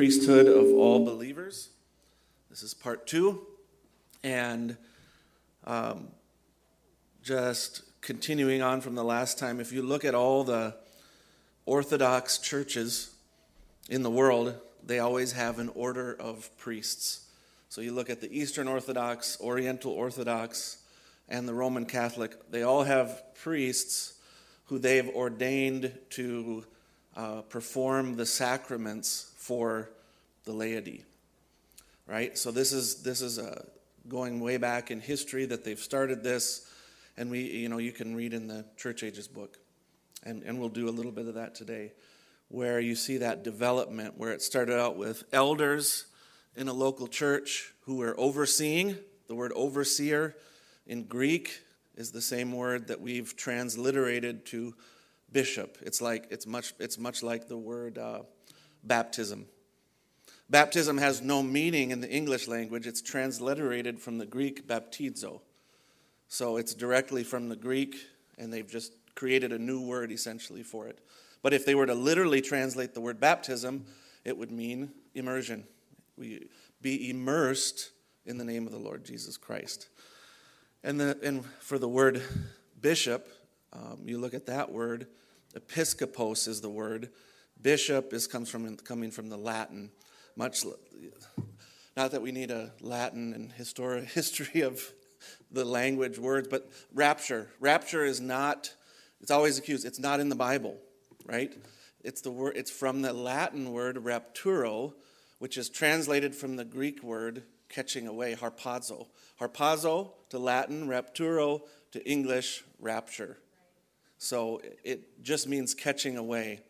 priesthood of all believers. This is part two. And um, just continuing on from the last time, if you look at all the Orthodox churches in the world, they always have an order of priests. So you look at the Eastern Orthodox, Oriental Orthodox, and the Roman Catholic, they all have priests who they've ordained to uh, perform the sacraments for the laity. Right? So this is this is uh, going way back in history that they've started this, and we you know you can read in the Church Ages book, and and we'll do a little bit of that today, where you see that development where it started out with elders in a local church who were overseeing. The word overseer in Greek is the same word that we've transliterated to bishop. It's like it's much it's much like the word uh, baptism. Baptism has no meaning in the English language. It's transliterated from the Greek baptizo. So it's directly from the Greek, and they've just created a new word essentially for it. But if they were to literally translate the word baptism, it would mean immersion. We be immersed in the name of the Lord Jesus Christ. And, the, and for the word bishop, um, you look at that word, episcopos is the word. Bishop is comes from coming from the Latin. Much not that we need a Latin and histori- history of the language words, but rapture. Rapture is not. It's always accused. It's not in the Bible, right? It's the word. It's from the Latin word rapturo, which is translated from the Greek word catching away, harpazo. Harpazo to Latin, rapturo to English, rapture. So it just means catching away.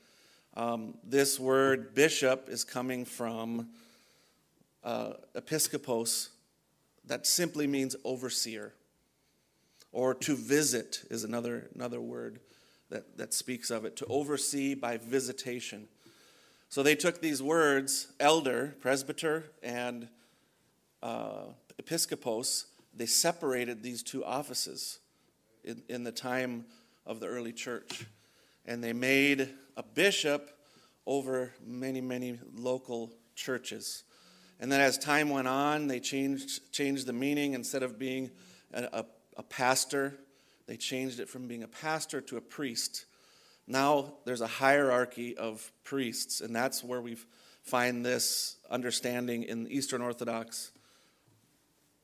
Um, this word bishop is coming from uh, episkopos, that simply means overseer. Or to visit is another, another word that, that speaks of it, to oversee by visitation. So they took these words, elder, presbyter, and uh, episkopos, they separated these two offices in, in the time of the early church. And they made a bishop over many, many local churches. And then as time went on, they changed, changed the meaning. Instead of being a, a, a pastor, they changed it from being a pastor to a priest. Now there's a hierarchy of priests, and that's where we find this understanding in Eastern Orthodox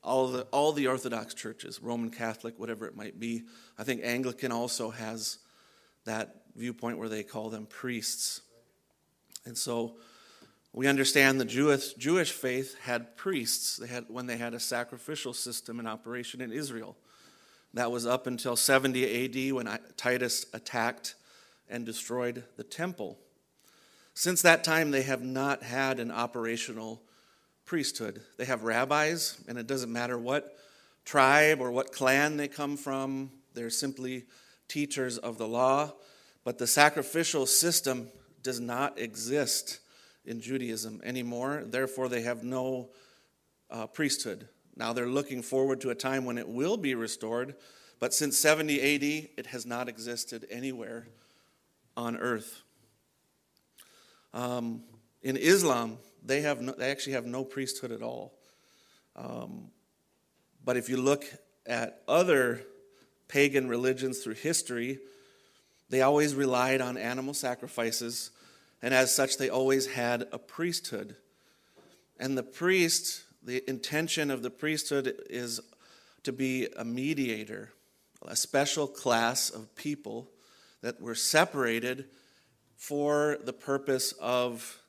all the, all the Orthodox churches, Roman Catholic, whatever it might be. I think Anglican also has that viewpoint where they call them priests. And so we understand the Jewish, Jewish faith had priests they had, when they had a sacrificial system in operation in Israel. That was up until 70 AD when Titus attacked and destroyed the temple. Since that time, they have not had an operational priesthood. They have rabbis, and it doesn't matter what tribe or what clan they come from, they're simply teachers of the law. But the sacrificial system does not exist in Judaism anymore. Therefore, they have no uh, priesthood. Now they're looking forward to a time when it will be restored, but since 70 AD, it has not existed anywhere on earth. Um, in Islam, they, have no, they actually have no priesthood at all. Um, but if you look at other pagan religions through history, they always relied on animal sacrifices, and as such, they always had a priesthood. And the priest, the intention of the priesthood is to be a mediator, a special class of people that were separated for the purpose of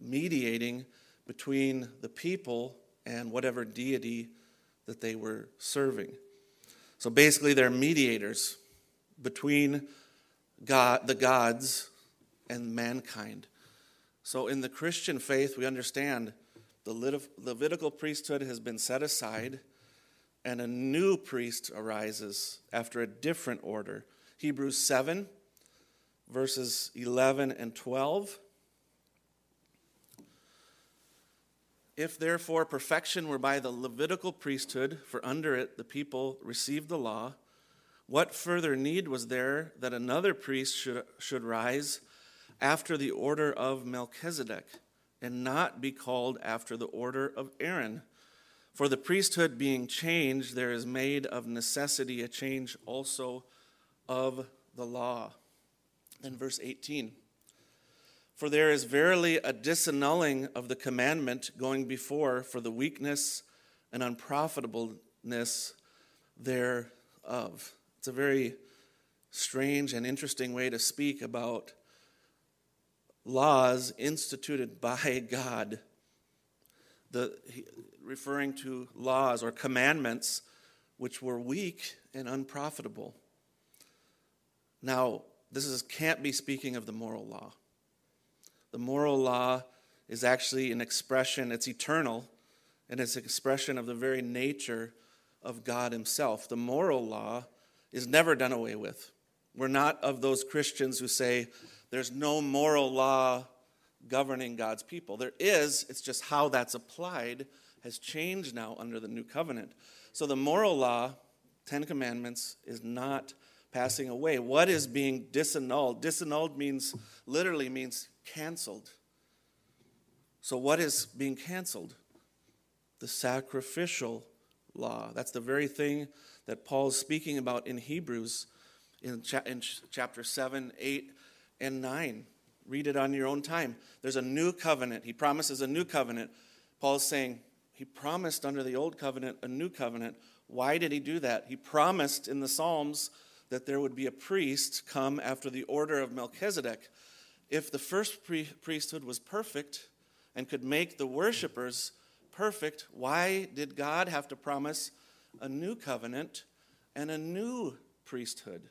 mediating between the people and whatever deity that they were serving. So basically, they're mediators between God, the gods and mankind. So in the Christian faith, we understand the Levitical priesthood has been set aside and a new priest arises after a different order. Hebrews 7, verses 11 and 12. If therefore perfection were by the Levitical priesthood, for under it the people received the law, what further need was there that another priest should, should rise after the order of Melchizedek, and not be called after the order of Aaron. For the priesthood being changed, there is made of necessity a change also of the law. Then, verse 18 For there is verily a disannulling of the commandment going before for the weakness and unprofitableness thereof. It's a very strange and interesting way to speak about laws instituted by God. The, referring to laws or commandments which were weak and unprofitable. Now, this is, can't be speaking of the moral law. The moral law is actually an expression, it's eternal, and it's an expression of the very nature of God Himself. The moral law is never done away with. We're not of those Christians who say there's no moral law governing God's people. There is, it's just how that's applied has changed now under the new covenant. So the moral law, Ten Commandments, is not passing away. What is being disannulled? Disannulled means, literally means canceled. So what is being canceled? The sacrificial law. That's the very thing that Paul's speaking about in Hebrews in, cha- in chapter 7, 8, and 9. Read it on your own time. There's a new covenant. He promises a new covenant. Paul's saying, He promised under the old covenant a new covenant. Why did he do that? He promised in the Psalms that there would be a priest come after the order of Melchizedek. If the first pre- priesthood was perfect and could make the worshipers perfect, why did God have to promise a new covenant and a new priesthood?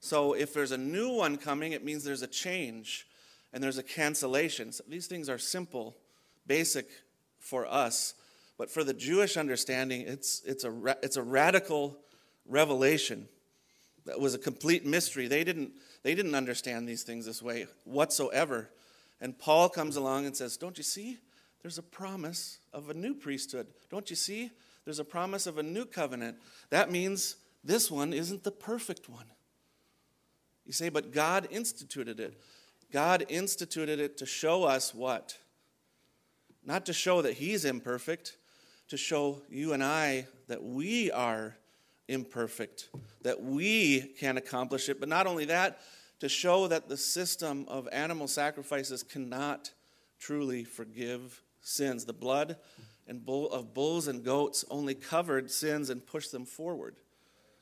So if there's a new one coming, it means there's a change and there's a cancellation. So these things are simple, basic for us, but for the Jewish understanding, it's, it's, a, it's a radical revelation that was a complete mystery. They didn't, they didn't understand these things this way whatsoever. And Paul comes along and says, Don't you see? There's a promise of a new priesthood. Don't you see? There's a promise of a new covenant. That means this one isn't the perfect one. You say, but God instituted it. God instituted it to show us what? Not to show that He's imperfect, to show you and I that we are imperfect, that we can accomplish it. But not only that, to show that the system of animal sacrifices cannot truly forgive sins. The blood and bull, of bulls and goats only covered sins and pushed them forward.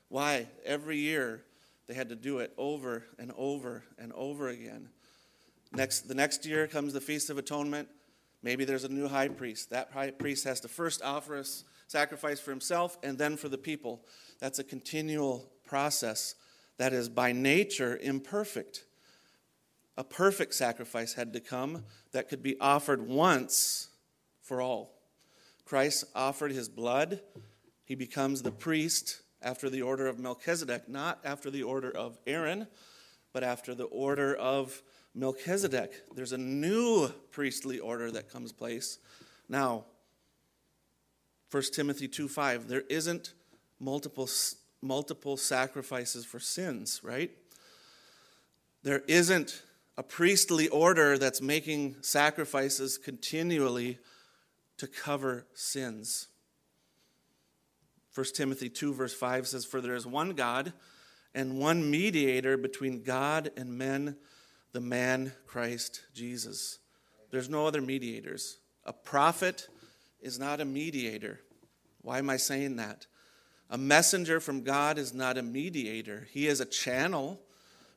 Why? Every year they had to do it over and over and over again. Next, the next year comes the Feast of Atonement. Maybe there's a new high priest. That high priest has to first offer a sacrifice for himself and then for the people. That's a continual process that is by nature imperfect. A perfect sacrifice had to come that could be offered once for all. Christ offered his blood. He becomes the priest after the order of Melchizedek, not after the order of Aaron, but after the order of Melchizedek. There's a new priestly order that comes place. Now, 1 Timothy 2 5, there isn't multiple, multiple sacrifices for sins, right? There isn't a priestly order that's making sacrifices continually to cover sins. 1 Timothy 2, verse 5 says, For there is one God and one mediator between God and men, the man Christ Jesus. There's no other mediators. A prophet is not a mediator. Why am I saying that? A messenger from God is not a mediator, he is a channel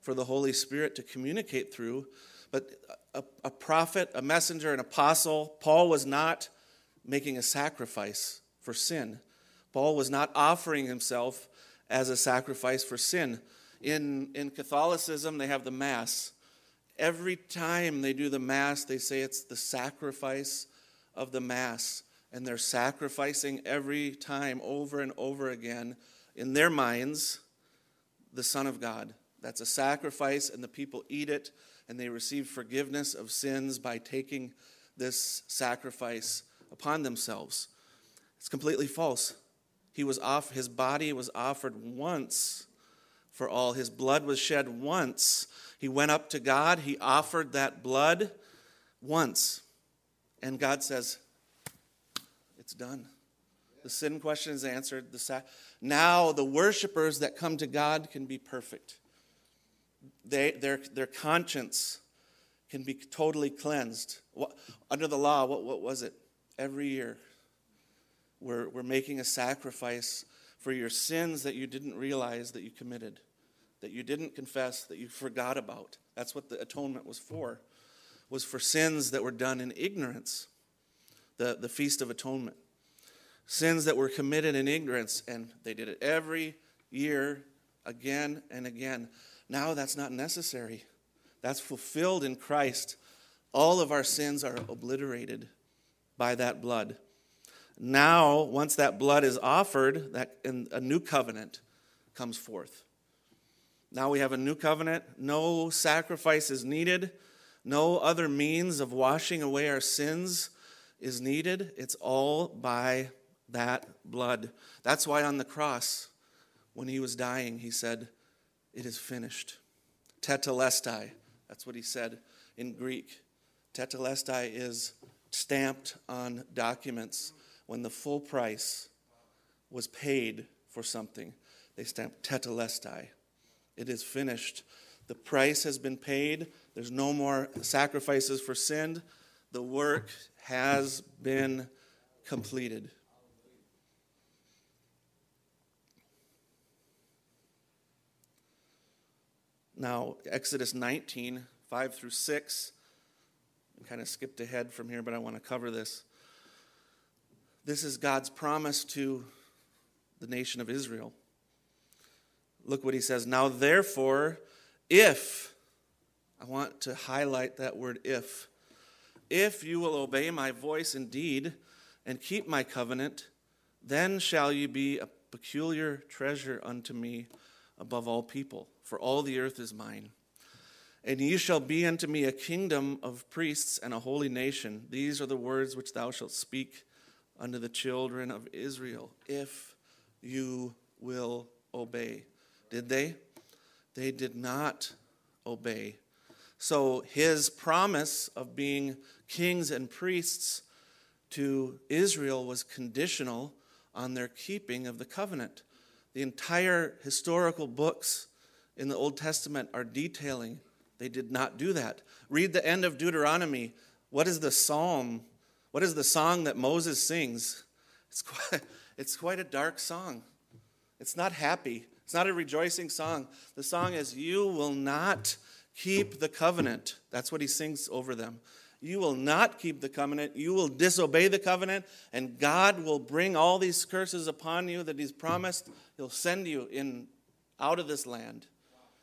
for the Holy Spirit to communicate through. But a, a prophet, a messenger, an apostle, Paul was not making a sacrifice for sin. Paul was not offering himself as a sacrifice for sin. In, in Catholicism, they have the Mass. Every time they do the Mass, they say it's the sacrifice of the Mass. And they're sacrificing every time, over and over again, in their minds, the Son of God. That's a sacrifice, and the people eat it, and they receive forgiveness of sins by taking this sacrifice upon themselves. It's completely false. He was off, his body was offered once for all. His blood was shed once. He went up to God, he offered that blood once. And God says, It's done. The sin question is answered. The sa- now the worshipers that come to God can be perfect. They, their, their conscience can be totally cleansed. What, under the law, what, what was it? Every year, we're, we're making a sacrifice for your sins that you didn't realize that you committed, that you didn't confess, that you forgot about. That's what the atonement was for, was for sins that were done in ignorance, the, the Feast of Atonement. Sins that were committed in ignorance, and they did it every year, again and again. Now that's not necessary. That's fulfilled in Christ. All of our sins are obliterated by that blood. Now, once that blood is offered, that a new covenant comes forth. Now we have a new covenant. No sacrifice is needed. No other means of washing away our sins is needed. It's all by that blood. That's why on the cross, when he was dying, he said, It is finished. Tetelestai. That's what he said in Greek. Tetelestai is stamped on documents when the full price was paid for something. They stamped tetelestai. It is finished. The price has been paid. There's no more sacrifices for sin. The work has been completed. Now, Exodus 19, 5 through 6. I kind of skipped ahead from here, but I want to cover this. This is God's promise to the nation of Israel. Look what he says. Now, therefore, if, I want to highlight that word if, if you will obey my voice indeed and keep my covenant, then shall you be a peculiar treasure unto me above all people for all the earth is mine. And ye shall be unto me a kingdom of priests and a holy nation. These are the words which thou shalt speak unto the children of Israel, if you will obey. Did they? They did not obey. So his promise of being kings and priests to Israel was conditional on their keeping of the covenant. The entire historical books in the Old Testament are detailing they did not do that. Read the end of Deuteronomy. What is the psalm? What is the song that Moses sings? It's quite, it's quite a dark song. It's not happy. It's not a rejoicing song. The song is, You will not keep the covenant. That's what he sings over them. You will not keep the covenant. You will disobey the covenant, and God will bring all these curses upon you that He's promised. He'll send you in out of this land.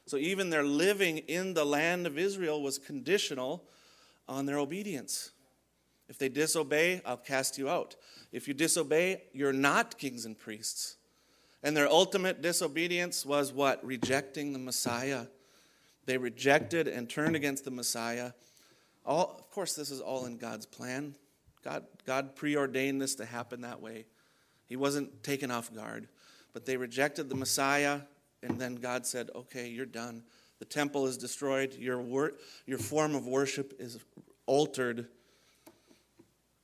So even their living in the land of Israel was conditional on their obedience. If they disobey, I'll cast you out. If you disobey, you're not kings and priests. And their ultimate disobedience was what? Rejecting the Messiah. They rejected and turned against the Messiah. All, of course, this is all in God's plan. God, God preordained this to happen that way. He wasn't taken off guard. But they rejected the Messiah and then God said, okay, you're done. The temple is destroyed. Your, wor- your form of worship is altered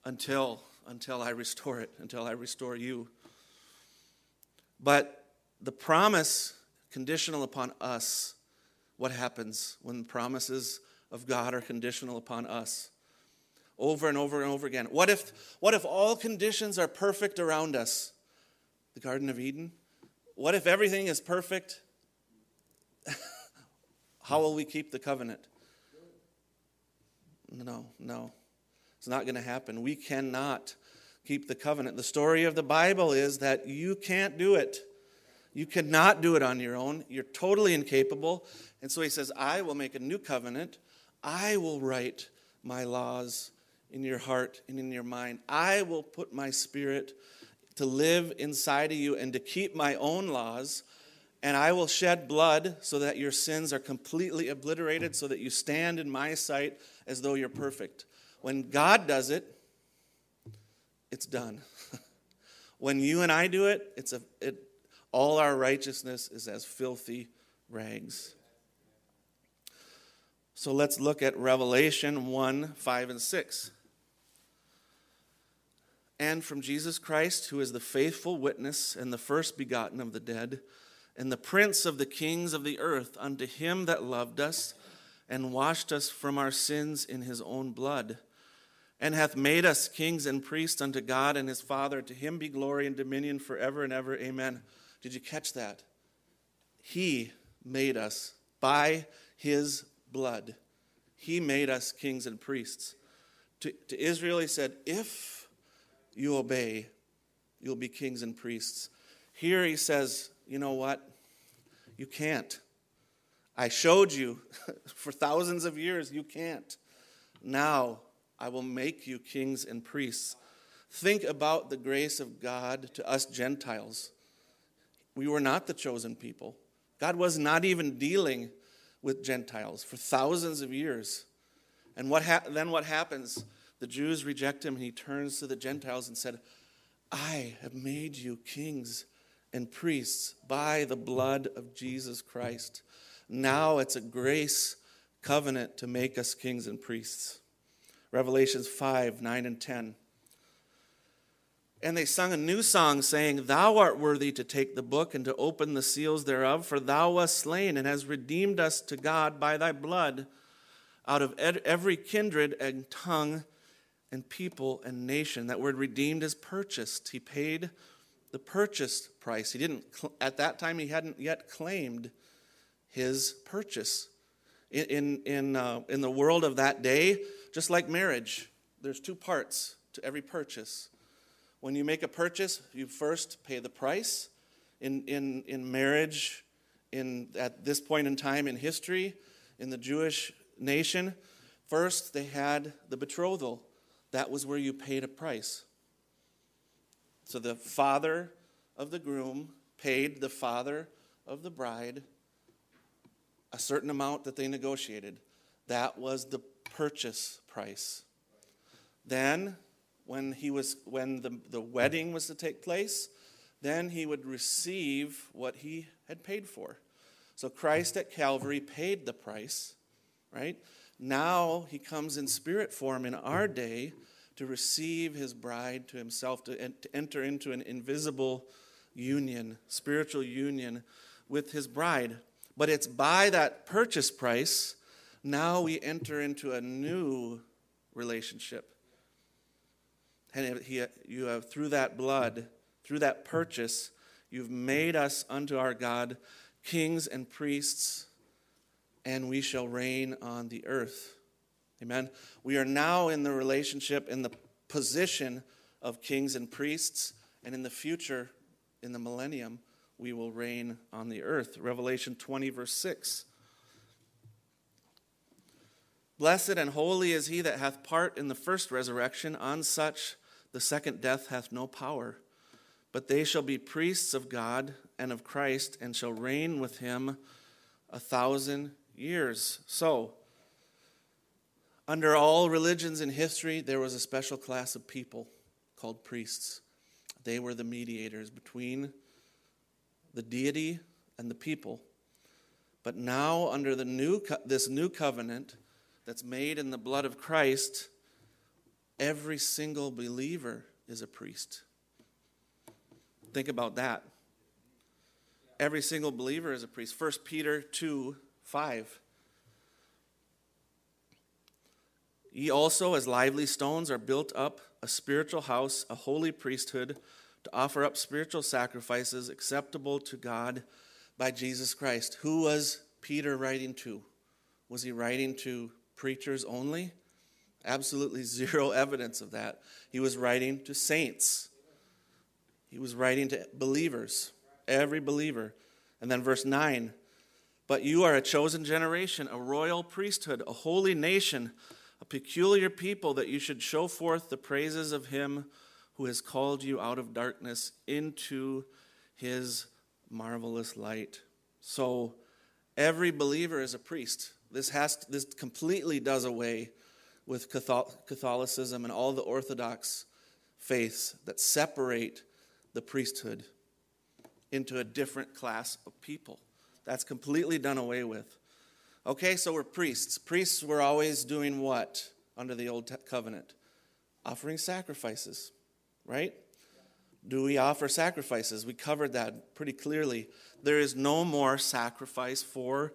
until, until I restore it, until I restore you. But the promise, conditional upon us, what happens when promises of God are conditional upon us? Over and over and over again. What if, what if all conditions are perfect around us? The Garden of Eden? What if everything is perfect? How will we keep the covenant? No, no. It's not going to happen. We cannot keep the covenant. The story of the Bible is that you can't do it. You cannot do it on your own. You're totally incapable. And so he says, I will make a new covenant. I will write my laws in your heart and in your mind. I will put my spirit to live inside of you and to keep my own laws. And I will shed blood so that your sins are completely obliterated, so that you stand in my sight as though you're perfect. When God does it, it's done. when you and I do it, it's a, it, all our righteousness is as filthy rags. So let's look at Revelation 1 5 and 6. And from Jesus Christ, who is the faithful witness and the first begotten of the dead, and the prince of the kings of the earth, unto him that loved us and washed us from our sins in his own blood, and hath made us kings and priests unto God and his Father. To him be glory and dominion forever and ever. Amen. Did you catch that? He made us by his blood. He made us kings and priests. To, to Israel, he said, If you obey, you'll be kings and priests. Here he says, You know what? You can't. I showed you for thousands of years, you can't. Now I will make you kings and priests. Think about the grace of God to us Gentiles. We were not the chosen people. God was not even dealing with Gentiles for thousands of years. And what ha- then what happens? The Jews reject him, and he turns to the Gentiles and said, I have made you kings and priests by the blood of Jesus Christ. Now it's a grace covenant to make us kings and priests. Revelations 5 9 and 10. And they sung a new song, saying, Thou art worthy to take the book and to open the seals thereof, for thou wast slain and hast redeemed us to God by thy blood out of every kindred and tongue and people and nation. That word redeemed is purchased. He paid the purchase price. He didn't, at that time, he hadn't yet claimed his purchase. In, in, uh, in the world of that day, just like marriage, there's two parts to every purchase when you make a purchase, you first pay the price. In, in, in marriage, in, at this point in time in history, in the Jewish nation, first they had the betrothal. That was where you paid a price. So the father of the groom paid the father of the bride a certain amount that they negotiated. That was the purchase price. Then when, he was, when the, the wedding was to take place, then he would receive what he had paid for. So Christ at Calvary paid the price, right? Now he comes in spirit form in our day to receive his bride to himself, to, to enter into an invisible union, spiritual union with his bride. But it's by that purchase price, now we enter into a new relationship and he, you have, through that blood, through that purchase, you've made us unto our God kings and priests, and we shall reign on the earth. Amen. We are now in the relationship, in the position of kings and priests, and in the future, in the millennium, we will reign on the earth. Revelation 20, verse 6. Blessed and holy is he that hath part in the first resurrection. On such the second death hath no power. But they shall be priests of God and of Christ, and shall reign with him a thousand years. So, under all religions in history, there was a special class of people called priests. They were the mediators between the deity and the people. But now, under the new co- this new covenant that's made in the blood of Christ, Every single believer is a priest. Think about that. Every single believer is a priest. 1 Peter 2 5. Ye also, as lively stones, are built up a spiritual house, a holy priesthood, to offer up spiritual sacrifices acceptable to God by Jesus Christ. Who was Peter writing to? Was he writing to preachers only? Absolutely zero evidence of that. He was writing to saints, he was writing to believers, every believer. And then verse 9 But you are a chosen generation, a royal priesthood, a holy nation, a peculiar people, that you should show forth the praises of him who has called you out of darkness into his marvelous light. So every believer is a priest. This has to, this completely does away with Catholicism and all the Orthodox faiths that separate the priesthood into a different class of people. That's completely done away with. Okay, so we're priests. Priests were always doing what under the old covenant? Offering sacrifices, right? Do we offer sacrifices? We covered that pretty clearly. There is no more sacrifice for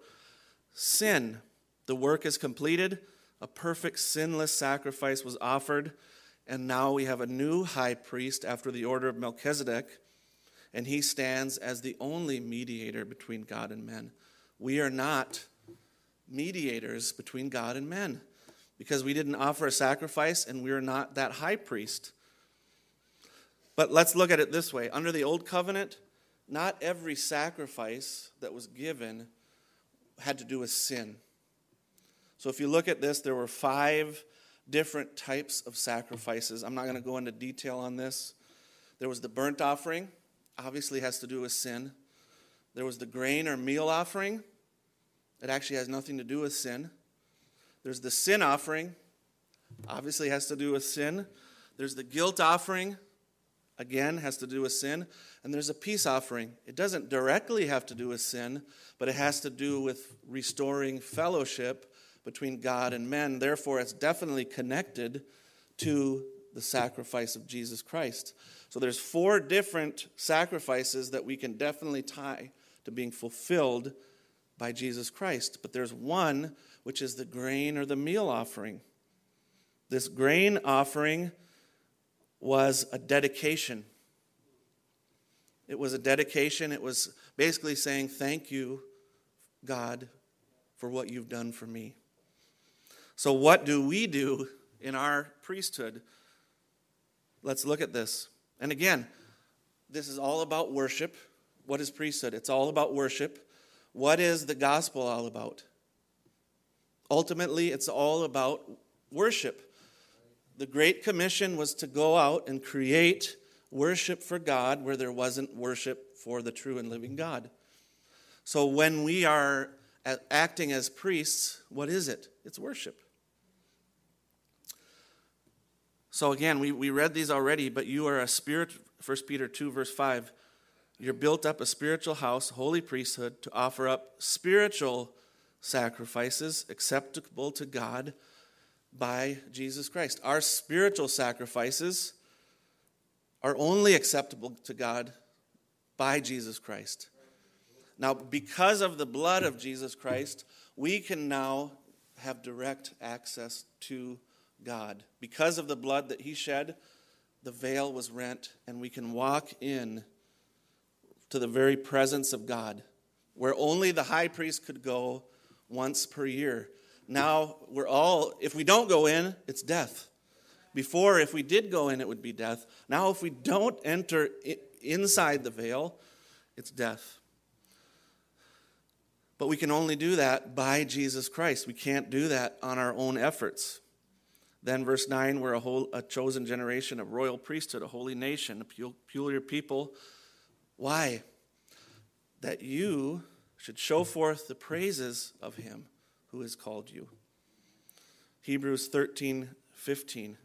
sin. The work is completed. A perfect, sinless sacrifice was offered. And now we have a new high priest after the order of Melchizedek. And he stands as the only mediator between God and men. We are not mediators between God and men because we didn't offer a sacrifice and we are not that high priest. But let's look at it this way under the old covenant, not every sacrifice that was given had to do with sin. So if you look at this, there were five different types of sacrifices. I'm not going to go into detail on this. There was the burnt offering, obviously has to do with sin. There was the grain or meal offering, it actually has nothing to do with sin. There's the sin offering, obviously has to do with sin. There's the guilt offering, again, has to do with sin. And there's a peace offering. It doesn't directly have to do with sin, but it has to do with restoring fellowship between God and men. Therefore, it's definitely connected to the sacrifice of Jesus Christ. So there's four different sacrifices that we can definitely tie to being fulfilled by Jesus Christ. But there's one which is the grain or the meal offering. This grain offering was a dedication. It was a dedication. It was basically saying, Thank you, God, for what you've done for me. So, what do we do in our priesthood? Let's look at this. And again, this is all about worship. What is priesthood? It's all about worship. What is the gospel all about? Ultimately, it's all about worship. The Great Commission was to go out and create worship for God where there wasn't worship for the true and living God. So when we are acting as priests, what is it? It's worship. So again, we, we read these already, but you are a spirit, 1 Peter 2, verse 5. You're built up a spiritual house, holy priesthood, to offer up spiritual sacrifices acceptable to God by Jesus Christ. Our spiritual sacrifices are only acceptable to God by Jesus Christ. Now, because of the blood of Jesus Christ, we can now have direct access to God. Because of the blood that he shed, the veil was rent, and we can walk in to the very presence of God, where only the high priest could go once per year now we're all, if we don't go in, it's death. Before, if we did go in, it would be death. Now, if we don't enter inside the veil, it's death. But we can only do that by Jesus Christ. We can't do that on our own efforts. Then, verse 9, we're a, whole, a chosen generation, a royal priesthood, a holy nation, a peculiar people. Why? That you should show forth the praises of him who has called you. Hebrews 13, 15.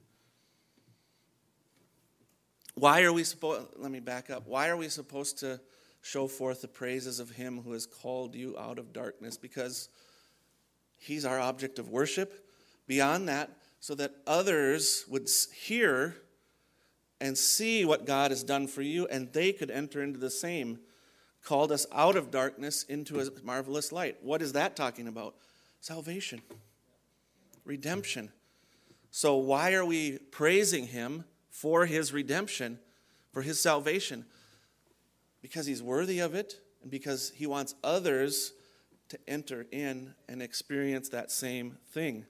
Why are we supposed, let me back up. Why are we supposed to show forth the praises of him who has called you out of darkness? Because he's our object of worship. Beyond that, so that others would hear and see what God has done for you, and they could enter into the same. Called us out of darkness into a marvelous light. What is that talking about? Salvation, redemption. So, why are we praising him for his redemption, for his salvation? Because he's worthy of it and because he wants others to enter in and experience that same thing.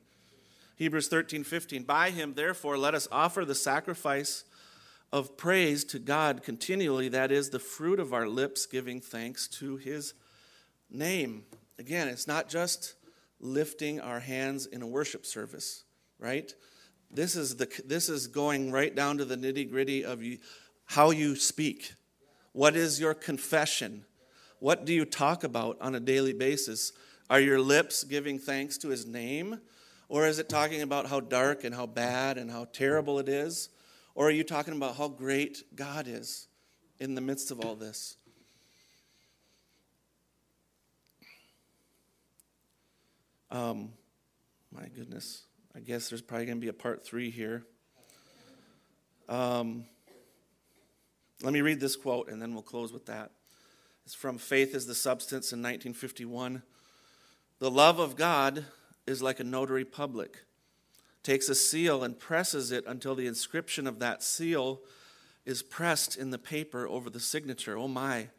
Hebrews 13, 15. By him, therefore, let us offer the sacrifice of praise to God continually, that is, the fruit of our lips, giving thanks to his name. Again, it's not just lifting our hands in a worship service, right? This is, the, this is going right down to the nitty gritty of you, how you speak. What is your confession? What do you talk about on a daily basis? Are your lips giving thanks to his name? Or is it talking about how dark and how bad and how terrible it is? Or are you talking about how great God is in the midst of all this? Um, my goodness. I guess there's probably going to be a part three here. Um, let me read this quote and then we'll close with that. It's from Faith is the Substance in 1951. The love of God is like a notary public, takes a seal and presses it until the inscription of that seal is pressed in the paper over the signature. Oh my.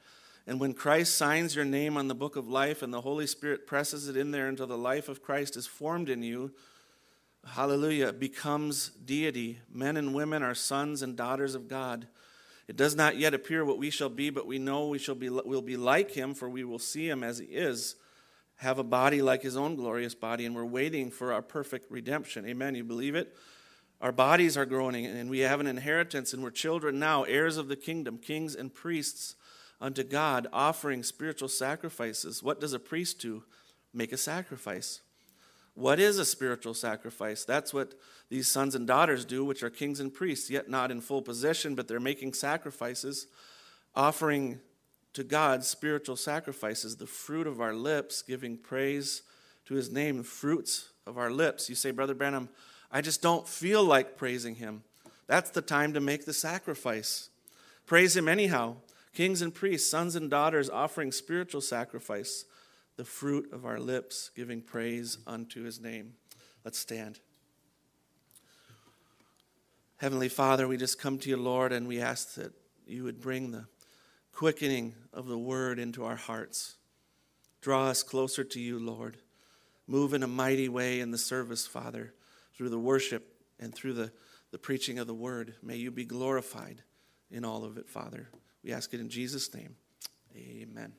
And when Christ signs your name on the book of life and the Holy Spirit presses it in there until the life of Christ is formed in you, hallelujah, becomes deity. Men and women are sons and daughters of God. It does not yet appear what we shall be, but we know we shall be, will be like him, for we will see him as he is, have a body like his own glorious body, and we're waiting for our perfect redemption. Amen. You believe it? Our bodies are growing, and we have an inheritance, and we're children now, heirs of the kingdom, kings and priests unto God, offering spiritual sacrifices. What does a priest do? Make a sacrifice. What is a spiritual sacrifice? That's what these sons and daughters do, which are kings and priests, yet not in full possession, but they're making sacrifices, offering to God spiritual sacrifices, the fruit of our lips, giving praise to his name, fruits of our lips. You say, Brother Branham, I just don't feel like praising him. That's the time to make the sacrifice. Praise him anyhow. Kings and priests, sons and daughters offering spiritual sacrifice the fruit of our lips, giving praise unto his name. Let's stand. Heavenly Father, we just come to you, Lord, and we ask that you would bring the quickening of the word into our hearts. Draw us closer to you, Lord. Move in a mighty way in the service, Father, through the worship and through the, the preaching of the word. May you be glorified in all of it, Father. We ask it in Jesus' name. Amen.